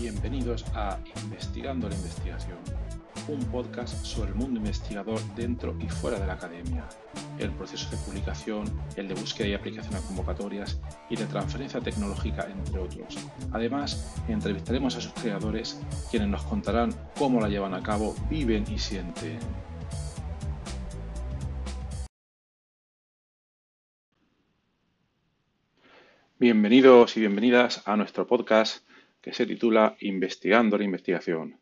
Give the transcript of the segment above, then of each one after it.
Bienvenidos a Investigando la Investigación, un podcast sobre el mundo investigador dentro y fuera de la academia, el proceso de publicación, el de búsqueda y aplicación a convocatorias y de transferencia tecnológica, entre otros. Además, entrevistaremos a sus creadores, quienes nos contarán cómo la llevan a cabo, viven y sienten. Bienvenidos y bienvenidas a nuestro podcast que se titula Investigando la Investigación.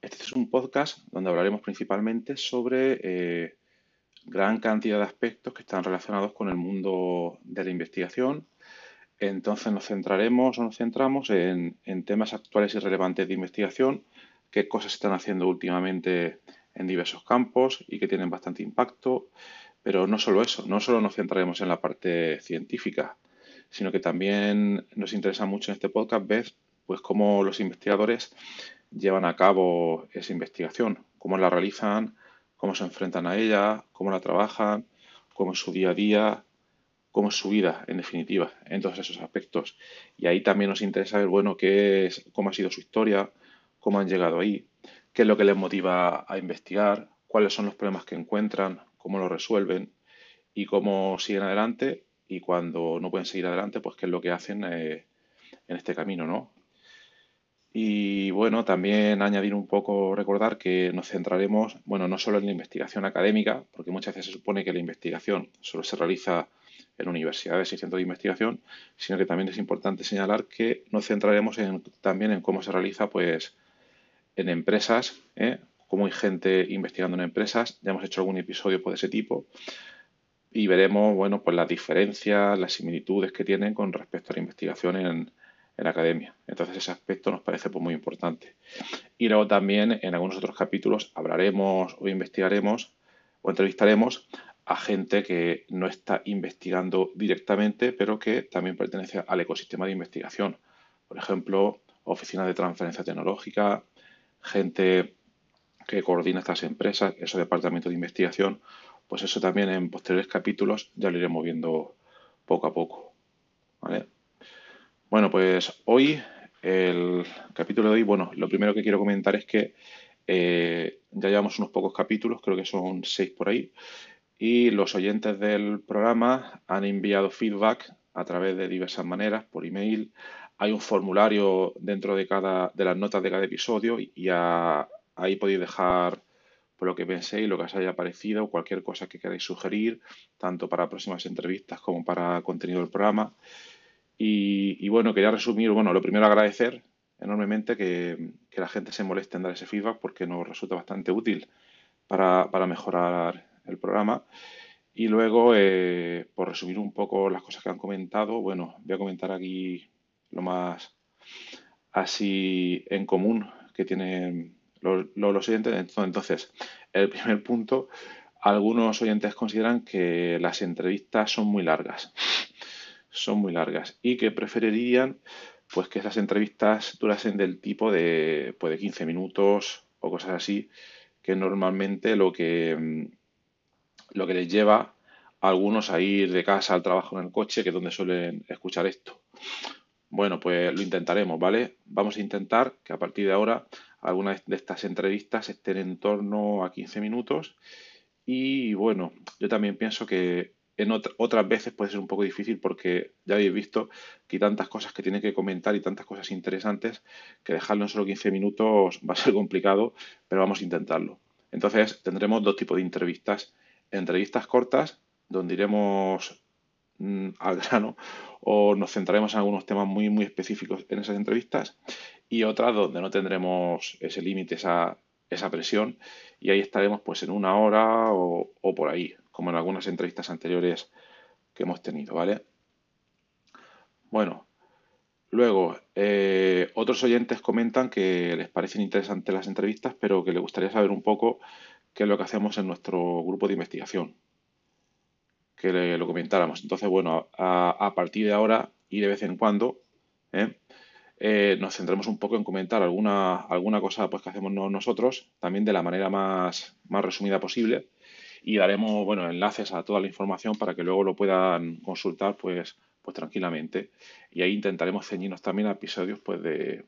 Este es un podcast donde hablaremos principalmente sobre eh, gran cantidad de aspectos que están relacionados con el mundo de la investigación. Entonces nos centraremos o nos centramos en, en temas actuales y relevantes de investigación, qué cosas se están haciendo últimamente en diversos campos y que tienen bastante impacto. Pero no solo eso, no solo nos centraremos en la parte científica, sino que también nos interesa mucho en este podcast ver pues cómo los investigadores llevan a cabo esa investigación, cómo la realizan, cómo se enfrentan a ella, cómo la trabajan, cómo es su día a día, cómo es su vida, en definitiva, en todos esos aspectos. Y ahí también nos interesa ver, bueno, qué es, cómo ha sido su historia, cómo han llegado ahí, qué es lo que les motiva a investigar, cuáles son los problemas que encuentran, cómo lo resuelven y cómo siguen adelante y cuando no pueden seguir adelante, pues qué es lo que hacen eh, en este camino, ¿no? Y bueno, también añadir un poco, recordar que nos centraremos, bueno, no solo en la investigación académica, porque muchas veces se supone que la investigación solo se realiza en universidades y centros de investigación, sino que también es importante señalar que nos centraremos en, también en cómo se realiza, pues, en empresas, ¿eh? cómo hay gente investigando en empresas. Ya hemos hecho algún episodio pues, de ese tipo y veremos, bueno, pues las diferencias, las similitudes que tienen con respecto a la investigación en, en la academia. Entonces ese aspecto nos parece pues, muy importante. Y luego también en algunos otros capítulos hablaremos o investigaremos o entrevistaremos a gente que no está investigando directamente, pero que también pertenece al ecosistema de investigación. Por ejemplo, oficinas de transferencia tecnológica, gente que coordina estas empresas, esos departamentos de investigación, pues eso también en posteriores capítulos ya lo iremos viendo poco a poco. ¿vale? Bueno, pues hoy, el capítulo de hoy, bueno, lo primero que quiero comentar es que eh, ya llevamos unos pocos capítulos, creo que son seis por ahí, y los oyentes del programa han enviado feedback a través de diversas maneras, por email. Hay un formulario dentro de cada de las notas de cada episodio y ahí podéis dejar por lo que penséis, lo que os haya parecido, cualquier cosa que queráis sugerir, tanto para próximas entrevistas como para contenido del programa. Y, bueno, quería resumir, bueno, lo primero agradecer enormemente que, la gente se moleste en dar ese feedback porque nos resulta bastante útil para, mejorar el programa. Y luego, eh, por resumir un poco las cosas que han comentado, bueno, voy a comentar aquí lo más así en común que tienen los, los oyentes. Entonces, el primer punto, algunos oyentes consideran que las entrevistas son muy largas son muy largas y que preferirían pues que esas entrevistas durasen del tipo de, pues, de 15 minutos o cosas así, que normalmente lo que, mm, lo que les lleva a algunos a ir de casa al trabajo en el coche, que es donde suelen escuchar esto. Bueno, pues lo intentaremos, ¿vale? Vamos a intentar que a partir de ahora algunas de estas entrevistas estén en torno a 15 minutos. Y bueno, yo también pienso que en otras veces puede ser un poco difícil porque ya habéis visto que tantas cosas que tiene que comentar y tantas cosas interesantes que dejarlo en solo 15 minutos va a ser complicado, pero vamos a intentarlo. Entonces tendremos dos tipos de entrevistas. Entrevistas cortas, donde iremos mm, al grano o nos centraremos en algunos temas muy, muy específicos en esas entrevistas y otras donde no tendremos ese límite, esa, esa presión y ahí estaremos pues en una hora o por ahí, como en algunas entrevistas anteriores que hemos tenido, ¿vale? Bueno, luego, eh, otros oyentes comentan que les parecen interesantes las entrevistas, pero que les gustaría saber un poco qué es lo que hacemos en nuestro grupo de investigación, que lo comentáramos. Entonces, bueno, a, partir de ahora y de vez en cuando, ¿eh? Eh, nos centremos un poco en comentar alguna, alguna cosa pues, que hacemos nosotros, también de la manera más, más resumida posible y daremos bueno, enlaces a toda la información para que luego lo puedan consultar pues, pues tranquilamente. Y ahí intentaremos ceñirnos también a episodios pues, de,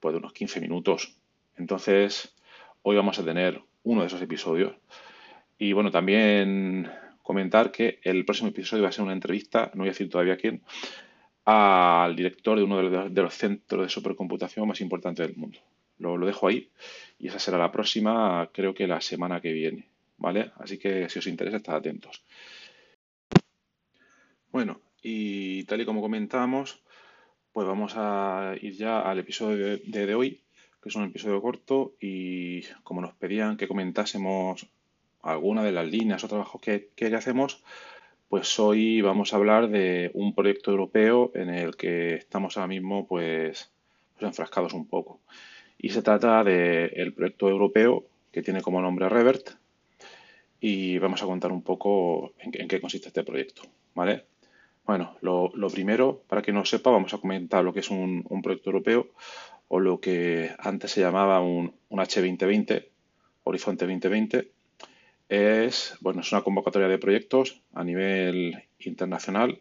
pues de unos 15 minutos. Entonces, hoy vamos a tener uno de esos episodios. Y bueno, también comentar que el próximo episodio va a ser una entrevista, no voy a decir todavía quién, al director de uno de los, centros de supercomputación más importantes del mundo. Lo, lo, dejo ahí y esa será la próxima, creo que la semana que viene, ¿vale? Así que si os interesa, estad atentos. Bueno, y tal y como comentábamos, pues vamos a ir ya al episodio de, hoy, que es un episodio corto y como nos pedían que comentásemos alguna de las líneas o trabajos que, que hacemos, pues hoy vamos a hablar de un proyecto europeo en el que estamos ahora mismo pues, pues enfrascados un poco. Y se trata del proyecto europeo que tiene como nombre Revert y vamos a contar un poco en, qué consiste este proyecto, ¿vale? Bueno, lo, primero, para que no sepa, vamos a comentar lo que es un, proyecto europeo o lo que antes se llamaba un, H2020, Horizonte 2020. Es, bueno, es una convocatoria de proyectos a nivel internacional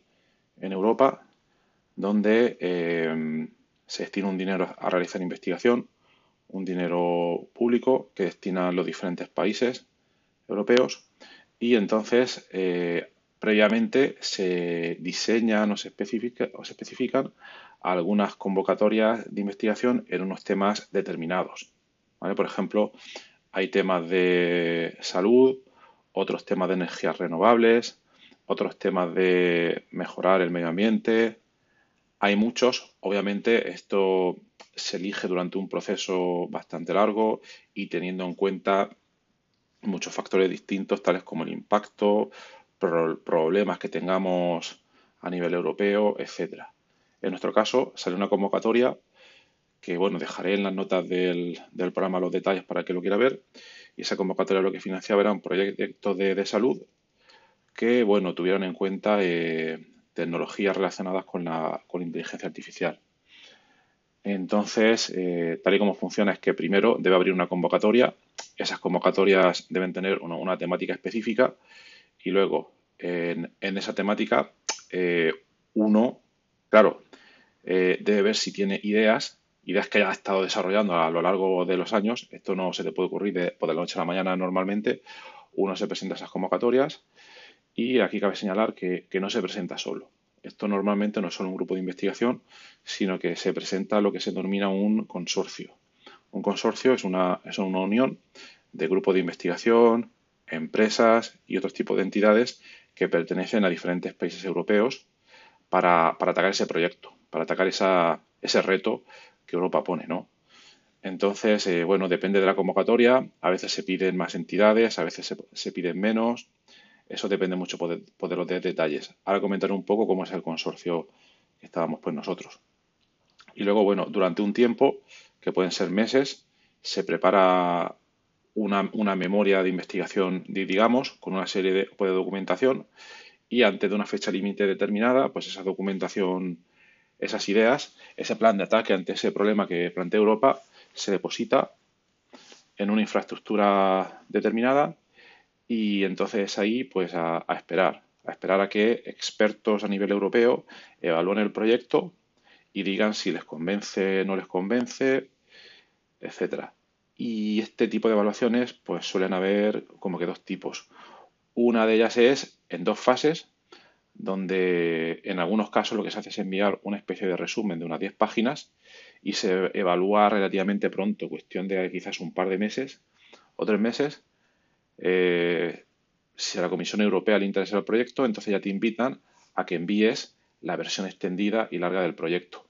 en Europa, donde eh, se destina un dinero a realizar investigación, un dinero público que destinan los diferentes países europeos y entonces eh, Previamente se diseñan o se, o se especifican algunas convocatorias de investigación en unos temas determinados. Por ejemplo, hay temas de salud, otros temas de energías renovables, otros temas de mejorar el medio ambiente. Hay muchos, obviamente esto se elige durante un proceso bastante largo y teniendo en cuenta muchos factores distintos, tales como el impacto, problemas que tengamos a nivel europeo, etcétera. En nuestro caso, sale una convocatoria que, bueno, dejaré en las notas del, programa los detalles para que lo quiera ver. Y esa convocatoria lo que financiaba era un proyecto de, salud que, bueno, tuvieron en cuenta eh, tecnologías relacionadas con la, con inteligencia artificial. Entonces, eh, tal y como funciona es que primero debe abrir una convocatoria. Esas convocatorias deben tener una temática específica y luego, en, esa temática, eh, uno, claro, eh, debe ver si tiene ideas, ideas que haya estado desarrollando a lo largo de los años. Esto no se te puede ocurrir de, por la noche a la mañana normalmente. Uno se presenta a esas convocatorias y aquí cabe señalar que, no se presenta solo. Esto normalmente no es solo un grupo de investigación, sino que se presenta lo que se denomina un consorcio. Un consorcio es una, es una unión de grupos de investigación, empresas y otros tipos de entidades que pertenecen a diferentes países europeos para, atacar ese proyecto, para atacar esa, ese reto que Europa pone, ¿no? Entonces, eh, bueno, depende de la convocatoria, a veces se piden más entidades, a veces se, piden menos, eso depende mucho de, de, los detalles. Ahora comentaré un poco cómo es el consorcio que estábamos pues nosotros. Y luego, bueno, durante un tiempo, que pueden ser meses, se prepara una, memoria de investigación, digamos, con una serie de, de documentación y antes de una fecha límite determinada, pues esa documentación, esas ideas, ese plan de ataque ante ese problema que plantea Europa se deposita en una infraestructura determinada y entonces ahí pues a, a esperar, a esperar a que expertos a nivel europeo evalúen el proyecto y digan si les convence, no les convence, etcétera. Y este tipo de evaluaciones pues suelen haber como que dos tipos. Una de ellas es en dos fases, donde en algunos casos lo que se hace es enviar una especie de resumen de unas 10 páginas y se evalúa relativamente pronto, cuestión de quizás un par de meses o tres meses. Eh, si a la Comisión Europea le interesa el proyecto, entonces ya te invitan a que envíes la versión extendida y larga del proyecto,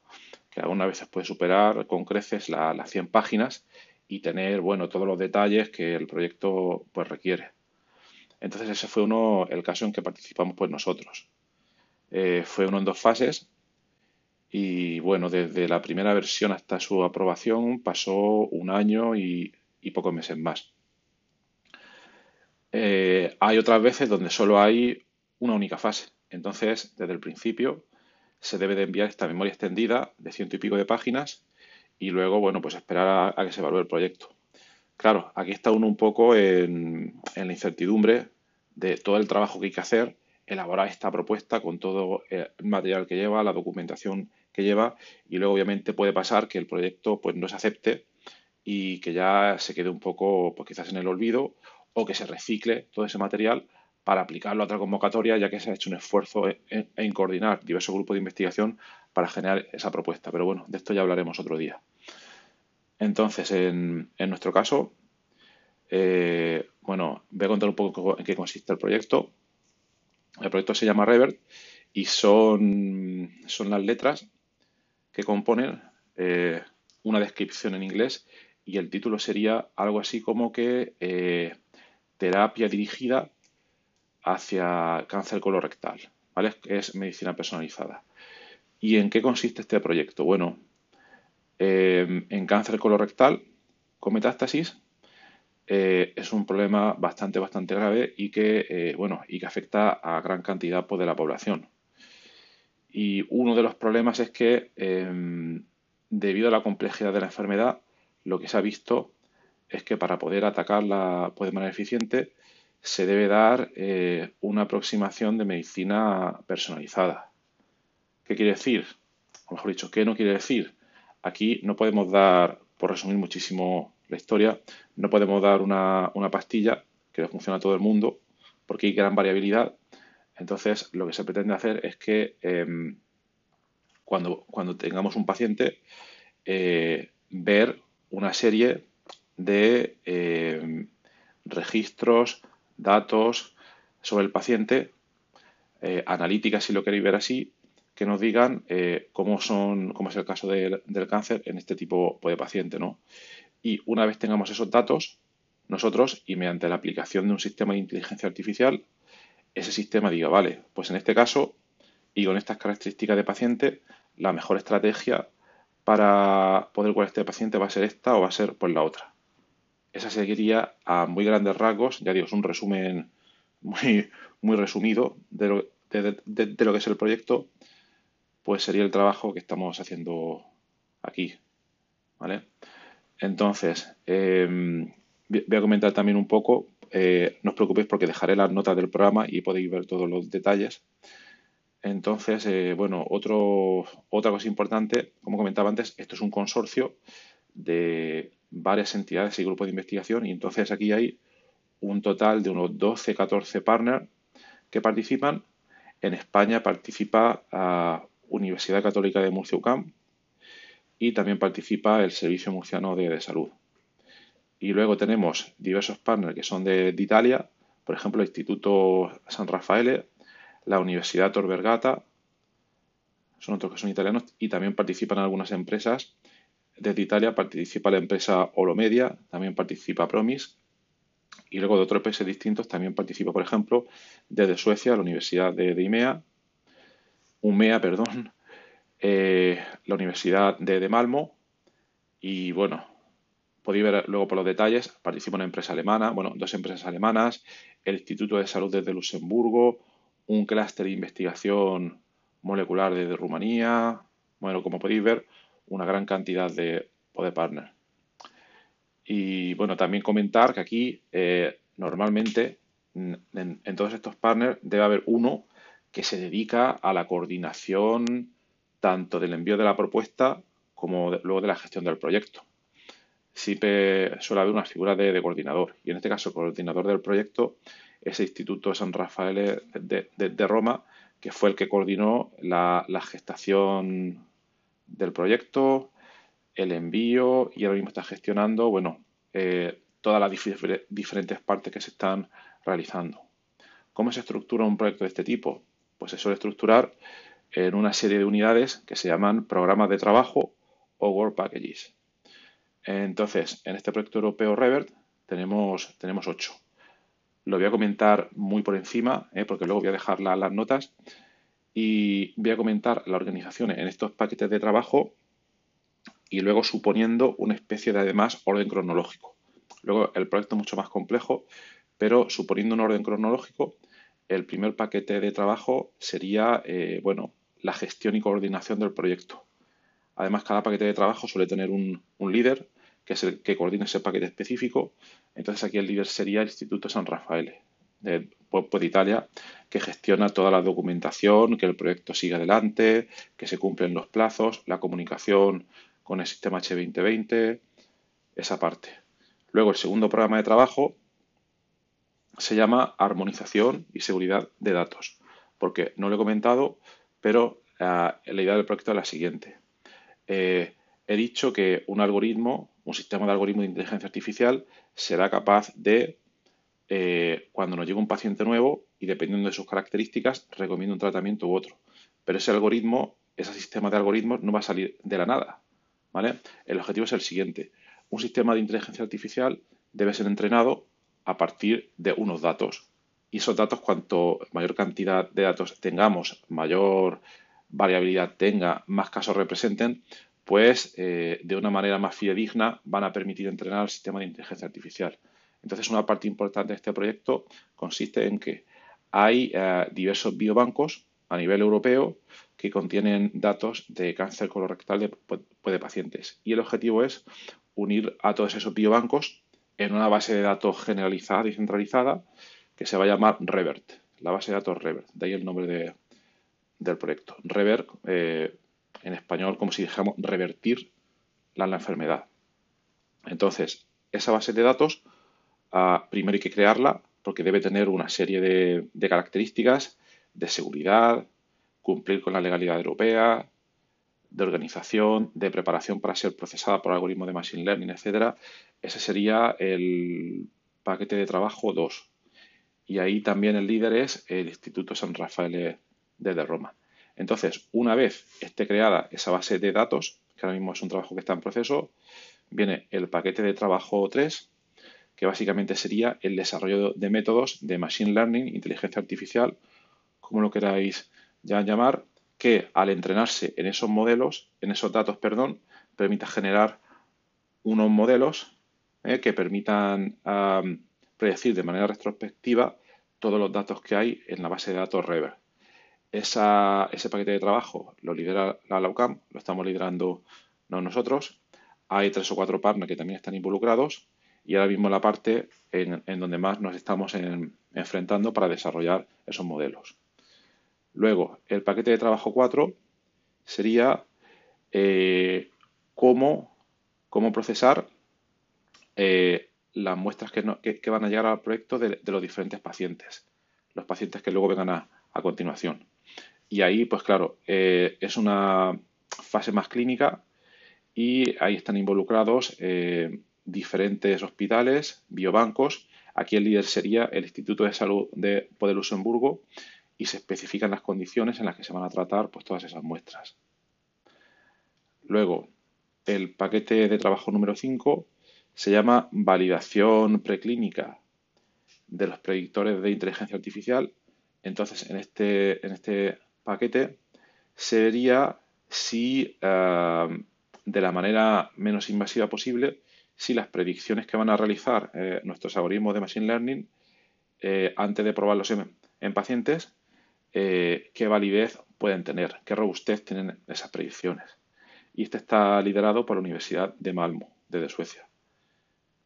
que algunas veces puede superar con creces las 100 páginas y tener, bueno, todos los detalles que el proyecto pues requiere. Entonces ese fue uno, el caso en que participamos pues nosotros. Eh, fue uno en dos fases y bueno, desde la primera versión hasta su aprobación pasó un año y, pocos meses más. Eh, hay otras veces donde solo hay una única fase. Entonces, desde el principio se debe de enviar esta memoria extendida de ciento y pico de páginas y luego, bueno, pues esperar a, que se evalúe el proyecto. Claro, aquí está uno un poco en, la incertidumbre de todo el trabajo que hay que hacer elaborar esta propuesta con todo el material que lleva, la documentación que lleva y luego obviamente puede pasar que el proyecto pues no se acepte y que ya se quede un poco pues quizás en el olvido o que se recicle todo ese material para aplicarlo a otra convocatoria ya que se ha hecho un esfuerzo en, coordinar diversos grupos de investigación para generar esa propuesta. Pero bueno, de esto ya hablaremos otro día. Entonces, en, nuestro caso, eh, bueno, voy a contar un poco en qué consiste el proyecto. El proyecto se llama Revert y son, son las letras que componen eh, una descripción en inglés y el título sería algo así como que eh, terapia dirigida hacia cáncer colorectal, ¿vale? Es medicina personalizada. ¿Y en qué consiste este proyecto? Bueno, eh, en cáncer colorectal con metástasis es un problema bastante, bastante grave y que, bueno, y que afecta a gran cantidad pues, de la población. Y uno de los problemas es que, em, debido a la complejidad de la enfermedad, lo que se ha visto es que para poder atacarla pues, de manera eficiente se debe dar eh, una aproximación de medicina personalizada. ¿Qué quiere decir? O mejor dicho, ¿qué no quiere decir? Aquí no podemos dar, por resumir muchísimo la historia, no podemos dar una, una pastilla que le funcione a todo el mundo porque hay gran variabilidad entonces, lo que se pretende hacer es que em, cuando, cuando, tengamos un paciente, eh, ver una serie de em, registros, datos sobre el paciente, eh, analíticas si lo queréis ver así, que nos digan eh, cómo son, cómo es el caso del cáncer en este tipo de paciente, ¿no? Y una vez tengamos esos datos, nosotros, y mediante la aplicación de un sistema de inteligencia artificial, ese sistema diga, vale, pues en este caso y con estas características de paciente, la mejor estrategia para poder curar este paciente va a ser esta o va a ser pues la otra. Esa seguiría a muy grandes rasgos, ya digo, es un resumen muy, muy resumido de lo, de, lo que es el proyecto, pues sería el trabajo que estamos haciendo aquí. ¿Vale? Entonces, em, voy a comentar también un poco eh, no os preocupéis porque dejaré las notas del programa y podéis ver todos los detalles. Entonces, eh, bueno, otra cosa importante, como comentaba antes, esto es un consorcio de varias entidades y grupos de investigación y entonces aquí hay un total de unos 12, 14 partners que participan. En España participa la Universidad Católica de Murcia UCAM y también participa el Servicio Murciano de Salud. Y luego tenemos diversos partners que son de, Italia, por ejemplo, el Instituto San Raffaele, la Universidad Tor Vergata, son otros que son italianos, y también participan algunas empresas. Desde Italia participa la empresa Olomedia, también participa Promis, y luego de otros países distintos también participa, por ejemplo, desde Suecia, la Universidad de, IMEA, UMEA, perdón, eh, la Universidad de, de Malmo, y bueno, Podéis ver luego por los detalles, participa una empresa alemana, bueno, dos empresas alemanas, el Instituto de Salud desde Luxemburgo, un clúster de investigación molecular desde Rumanía, bueno, como podéis ver, una gran cantidad de, de partners. Y bueno, también comentar que aquí eh, normalmente en, todos estos partners debe haber uno que se dedica a la coordinación tanto del envío de la propuesta como luego de la gestión del proyecto siempre suele haber una figura de, coordinador. Y en este caso, coordinador del proyecto es el Instituto San Rafael de, Roma, que fue el que coordinó la, gestación del proyecto, el envío y ahora mismo está gestionando, bueno, eh, todas las diferentes partes que se están realizando. ¿Cómo se estructura un proyecto de este tipo? Pues se suele estructurar en una serie de unidades que se llaman programas de trabajo o work packages. Entonces, en este proyecto europeo Revert tenemos, tenemos ocho. Lo voy a comentar muy por encima, ¿eh? porque luego voy a dejar las notas. Y voy a comentar la organización en estos paquetes de trabajo y luego suponiendo una especie de además orden cronológico. Luego el proyecto es mucho más complejo, pero suponiendo un orden cronológico, el primer paquete de trabajo sería eh, bueno, la gestión y coordinación del proyecto. Además, cada paquete de trabajo suele tener un, un líder que es el que coordina ese paquete específico. Entonces aquí el líder sería el Instituto San Rafael. De, pues, de Italia, que gestiona toda la documentación, que el proyecto siga adelante, que se cumplen los plazos, la comunicación con el sistema H2020, esa parte. Luego, el segundo programa de trabajo se llama Armonización y Seguridad de Datos, porque no lo he comentado, pero eh, la idea del proyecto es la siguiente. Eh, he dicho que un algoritmo, un sistema de algoritmo de inteligencia artificial, será capaz de, eh, cuando nos llegue un paciente nuevo y dependiendo de sus características, recomienda un tratamiento u otro. Pero ese algoritmo, ese sistema de algoritmos no va a salir de la nada. ¿vale? El objetivo es el siguiente. Un sistema de inteligencia artificial debe ser entrenado a partir de unos datos. Y esos datos, cuanto mayor cantidad de datos tengamos, mayor variabilidad tenga, más casos representen, pues eh, de una manera más fidedigna van a permitir entrenar el sistema de inteligencia artificial. Entonces, una parte importante de este proyecto consiste en que hay eh, diversos biobancos a nivel europeo que contienen datos de cáncer colorectal de, pues, de pacientes. Y el objetivo es unir a todos esos biobancos en una base de datos generalizada y centralizada que se va a llamar Revert, la base de datos Revert, de ahí el nombre de, del proyecto. Revert, eh, en español, como si dijéramos revertir la, enfermedad. Entonces, esa base de datos, primero hay que crearla porque debe tener una serie de, de características de seguridad, cumplir con la legalidad europea, de organización, de preparación para ser procesada por algoritmos de Machine Learning, etcétera. Ese sería el paquete de trabajo 2. Y ahí también el líder es el Instituto San Rafael de Roma. Entonces, una vez esté creada esa base de datos, que ahora mismo es un trabajo que está en proceso, viene el paquete de trabajo 3, que básicamente sería el desarrollo de métodos de Machine Learning, inteligencia artificial, como lo queráis ya llamar, que al entrenarse en esos modelos, en esos datos, perdón, permita generar unos modelos eh, que permitan predecir de manera retrospectiva todos los datos que hay en la base de datos Rever. ese paquete de trabajo lo lidera la LAUCAM, lo estamos liderando no nosotros. Hay tres o cuatro partners que también están involucrados y ahora mismo la parte en, donde más nos estamos enfrentando para desarrollar esos modelos. Luego, el paquete de trabajo 4 sería eh, cómo, procesar eh, las muestras que, van a llegar al proyecto de, los diferentes pacientes, los pacientes que luego vengan a, continuación. Y ahí, pues claro, eh, es una fase más clínica y ahí están involucrados diferentes hospitales, biobancos. Aquí el líder sería el Instituto de Salud de, de Luxemburgo y se especifican las condiciones en las que se van a tratar pues, todas esas muestras. Luego, el paquete de trabajo número 5 se llama validación preclínica de los predictores de inteligencia artificial. Entonces, en este, en este paquete se vería si, eh, de la manera menos invasiva posible, si las predicciones que van a realizar eh, nuestros algoritmos de Machine Learning eh, antes de probarlos en pacientes eh, qué validez pueden tener, qué robustez tienen esas predicciones. Y este está liderado por la Universidad de Malmo, desde Suecia.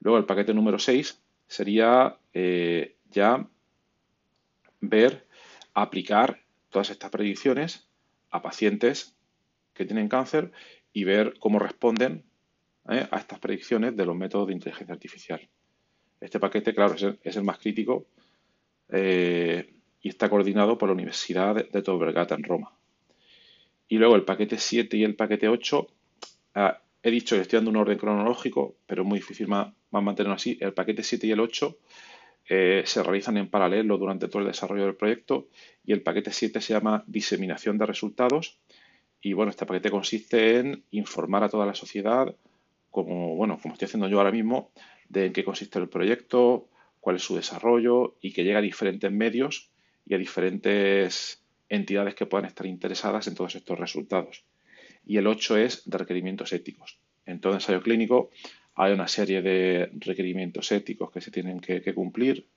Luego el paquete número 6 sería ya ver, aplicar todas estas predicciones a pacientes que tienen cáncer y ver cómo responden eh, a estas predicciones de los métodos de inteligencia artificial. Este paquete, claro, es el, más crítico y está coordinado por la Universidad de Vergata en Roma. Y luego el paquete 7 y el paquete 8, ah, he dicho que estoy dando un orden cronológico, pero es muy difícil más, mantenerlo así. El paquete 7 y el 8 eh, se realizan en paralelo durante todo el desarrollo del proyecto y el paquete 7 se llama diseminación de resultados. Y bueno, este paquete consiste en informar a toda la sociedad, como, bueno, como estoy haciendo yo ahora mismo, de en qué consiste el proyecto, cuál es su desarrollo y que llega a diferentes medios y a diferentes entidades que puedan estar interesadas en todos estos resultados. Y el 8 es de requerimientos éticos. En todo ensayo clínico hay una serie de requerimientos éticos que se tienen que, cumplir.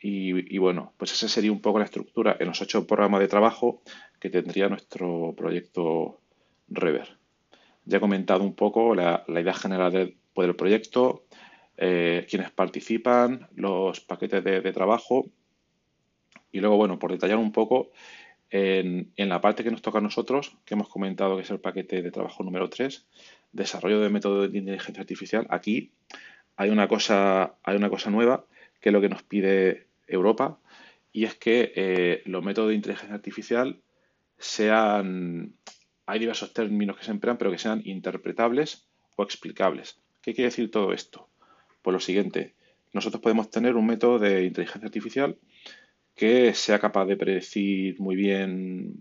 Y, bueno, pues esa sería un poco la estructura en los ocho programas de trabajo que tendría nuestro proyecto Rever. Ya he comentado un poco la, idea general del, proyecto, eh, quienes participan, los paquetes de trabajo. Y luego, bueno, por detallar un poco, en, la parte que nos toca a nosotros, que hemos comentado que es el paquete de trabajo número 3, desarrollo de métodos de inteligencia artificial, aquí hay una cosa, hay una cosa nueva que es lo que nos pide Europa, y es que eh, los métodos de inteligencia artificial sean, hay diversos términos que se emplean, pero que sean interpretables o explicables. ¿Qué quiere decir todo esto? Pues lo siguiente, nosotros podemos tener un método de inteligencia artificial que sea capaz de predecir muy bien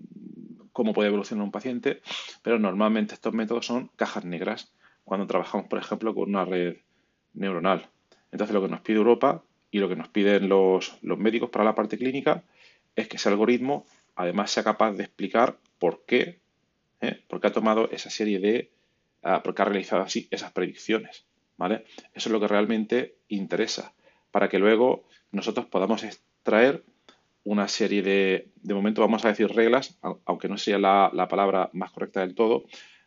cómo puede evolucionar un paciente, pero normalmente estos métodos son cajas negras cuando trabajamos, por ejemplo, con una red neuronal. Entonces, lo que nos pide Europa y lo que nos piden los, médicos para la parte clínica es que ese algoritmo además sea capaz de explicar por qué, ¿eh? por qué ha tomado esa serie de, uh, por qué ha realizado así esas predicciones. ¿vale? Eso es lo que realmente interesa, para que luego nosotros podamos extraer una serie de, de momento vamos a decir reglas, aunque no sea la, la, palabra más correcta del todo,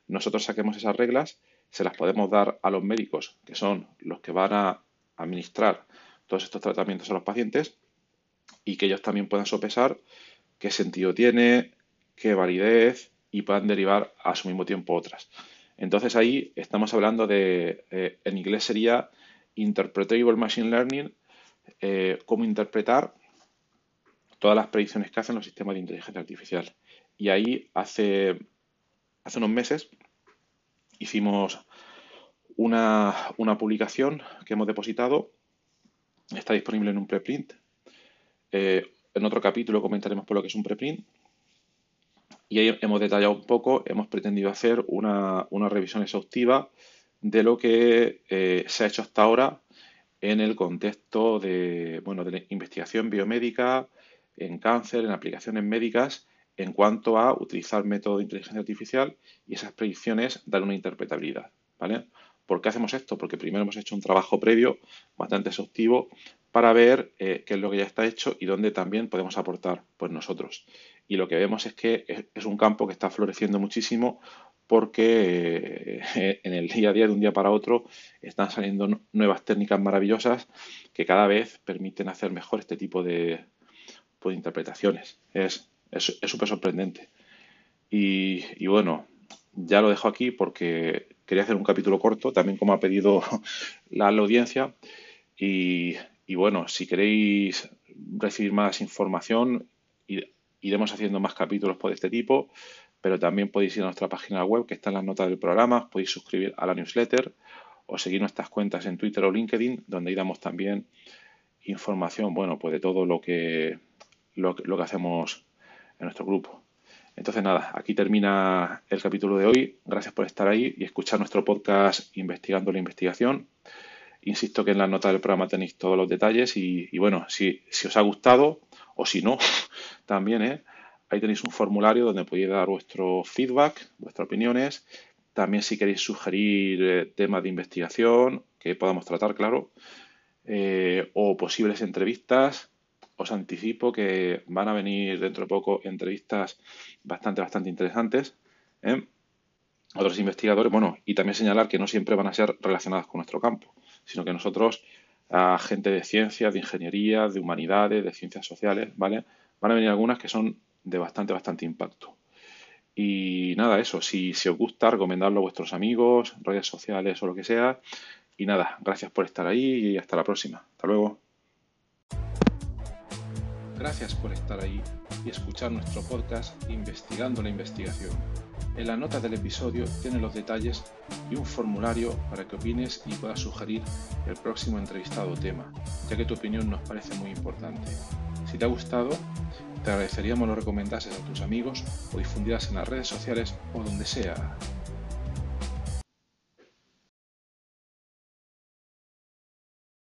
nosotros saquemos esas reglas, se las podemos dar a los médicos, que son los que van a administrar todos estos tratamientos a los pacientes, y que ellos también puedan sopesar qué sentido tiene, qué validez, y puedan derivar a su mismo tiempo otras. Entonces ahí estamos hablando de, eh, en inglés sería Interpretable Machine Learning, eh, cómo interpretar todas las predicciones que hacen los sistemas de inteligencia artificial. Y ahí hace, hace unos meses hicimos una, publicación que hemos depositado, está disponible en un preprint. Eh, en otro capítulo comentaremos por lo que es un preprint. Y ahí hemos detallado un poco, hemos pretendido hacer una, revisión exhaustiva de lo que eh, se ha hecho hasta ahora en el contexto de, bueno, de la investigación biomédica, en cáncer, en aplicaciones médicas, en cuanto a utilizar método de inteligencia artificial y esas predicciones dar una interpretabilidad. ¿vale? ¿Por qué hacemos esto? Porque primero hemos hecho un trabajo previo bastante exhaustivo para ver eh, qué es lo que ya está hecho y dónde también podemos aportar pues nosotros. Y lo que vemos es que es un campo que está floreciendo muchísimo porque eh, en el día a día, de un día para otro, están saliendo nuevas técnicas maravillosas que cada vez permiten hacer mejor este tipo de, de interpretaciones. Es súper sorprendente. Y, bueno, ya lo dejo aquí porque quería hacer un capítulo corto, también como ha pedido la, audiencia. Y, bueno, si queréis recibir más información, iremos haciendo más capítulos por este tipo, pero también podéis ir a nuestra página web que está en las notas del programa, podéis suscribir a la newsletter o seguir nuestras cuentas en Twitter o LinkedIn, donde ahí damos también información, bueno, pues de todo lo que lo, que hacemos en nuestro grupo. Entonces nada, aquí termina el capítulo de hoy. Gracias por estar ahí y escuchar nuestro podcast Investigando la Investigación. Insisto que en la nota del programa tenéis todos los detalles y, bueno, si, os ha gustado o si no, también, ¿eh? ahí tenéis un formulario donde podéis dar vuestro feedback, vuestras opiniones. También si queréis sugerir eh, temas de investigación que podamos tratar, claro, eh, o posibles entrevistas os anticipo que van a venir dentro de poco entrevistas bastante, bastante interesantes. ¿eh? Otros investigadores, bueno, y también señalar que no siempre van a ser relacionadas con nuestro campo, sino que nosotros, a gente de ciencias, de ingeniería, de humanidades, de ciencias sociales, ¿vale? Van a venir algunas que son de bastante, bastante impacto. Y nada, eso, si, si os gusta, recomendadlo a vuestros amigos, redes sociales o lo que sea. Y nada, gracias por estar ahí y hasta la próxima. Hasta luego. Gracias por estar ahí y escuchar nuestro podcast Investigando la Investigación. En la nota del episodio tiene los detalles y un formulario para que opines y puedas sugerir el próximo entrevistado o tema, ya que tu opinión nos parece muy importante. Si te ha gustado, te agradeceríamos lo recomendases a tus amigos o difundieras en las redes sociales o donde sea.